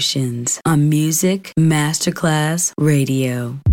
Emotions on Music Masterclass Radio.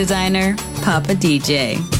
Designer, Papa DJ.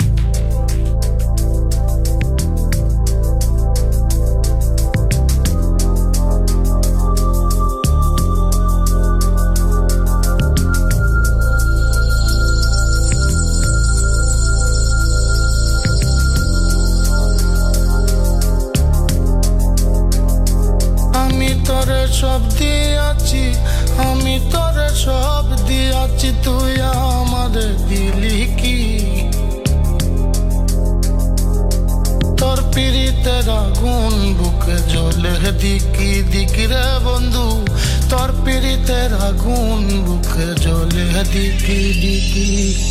deep, deep.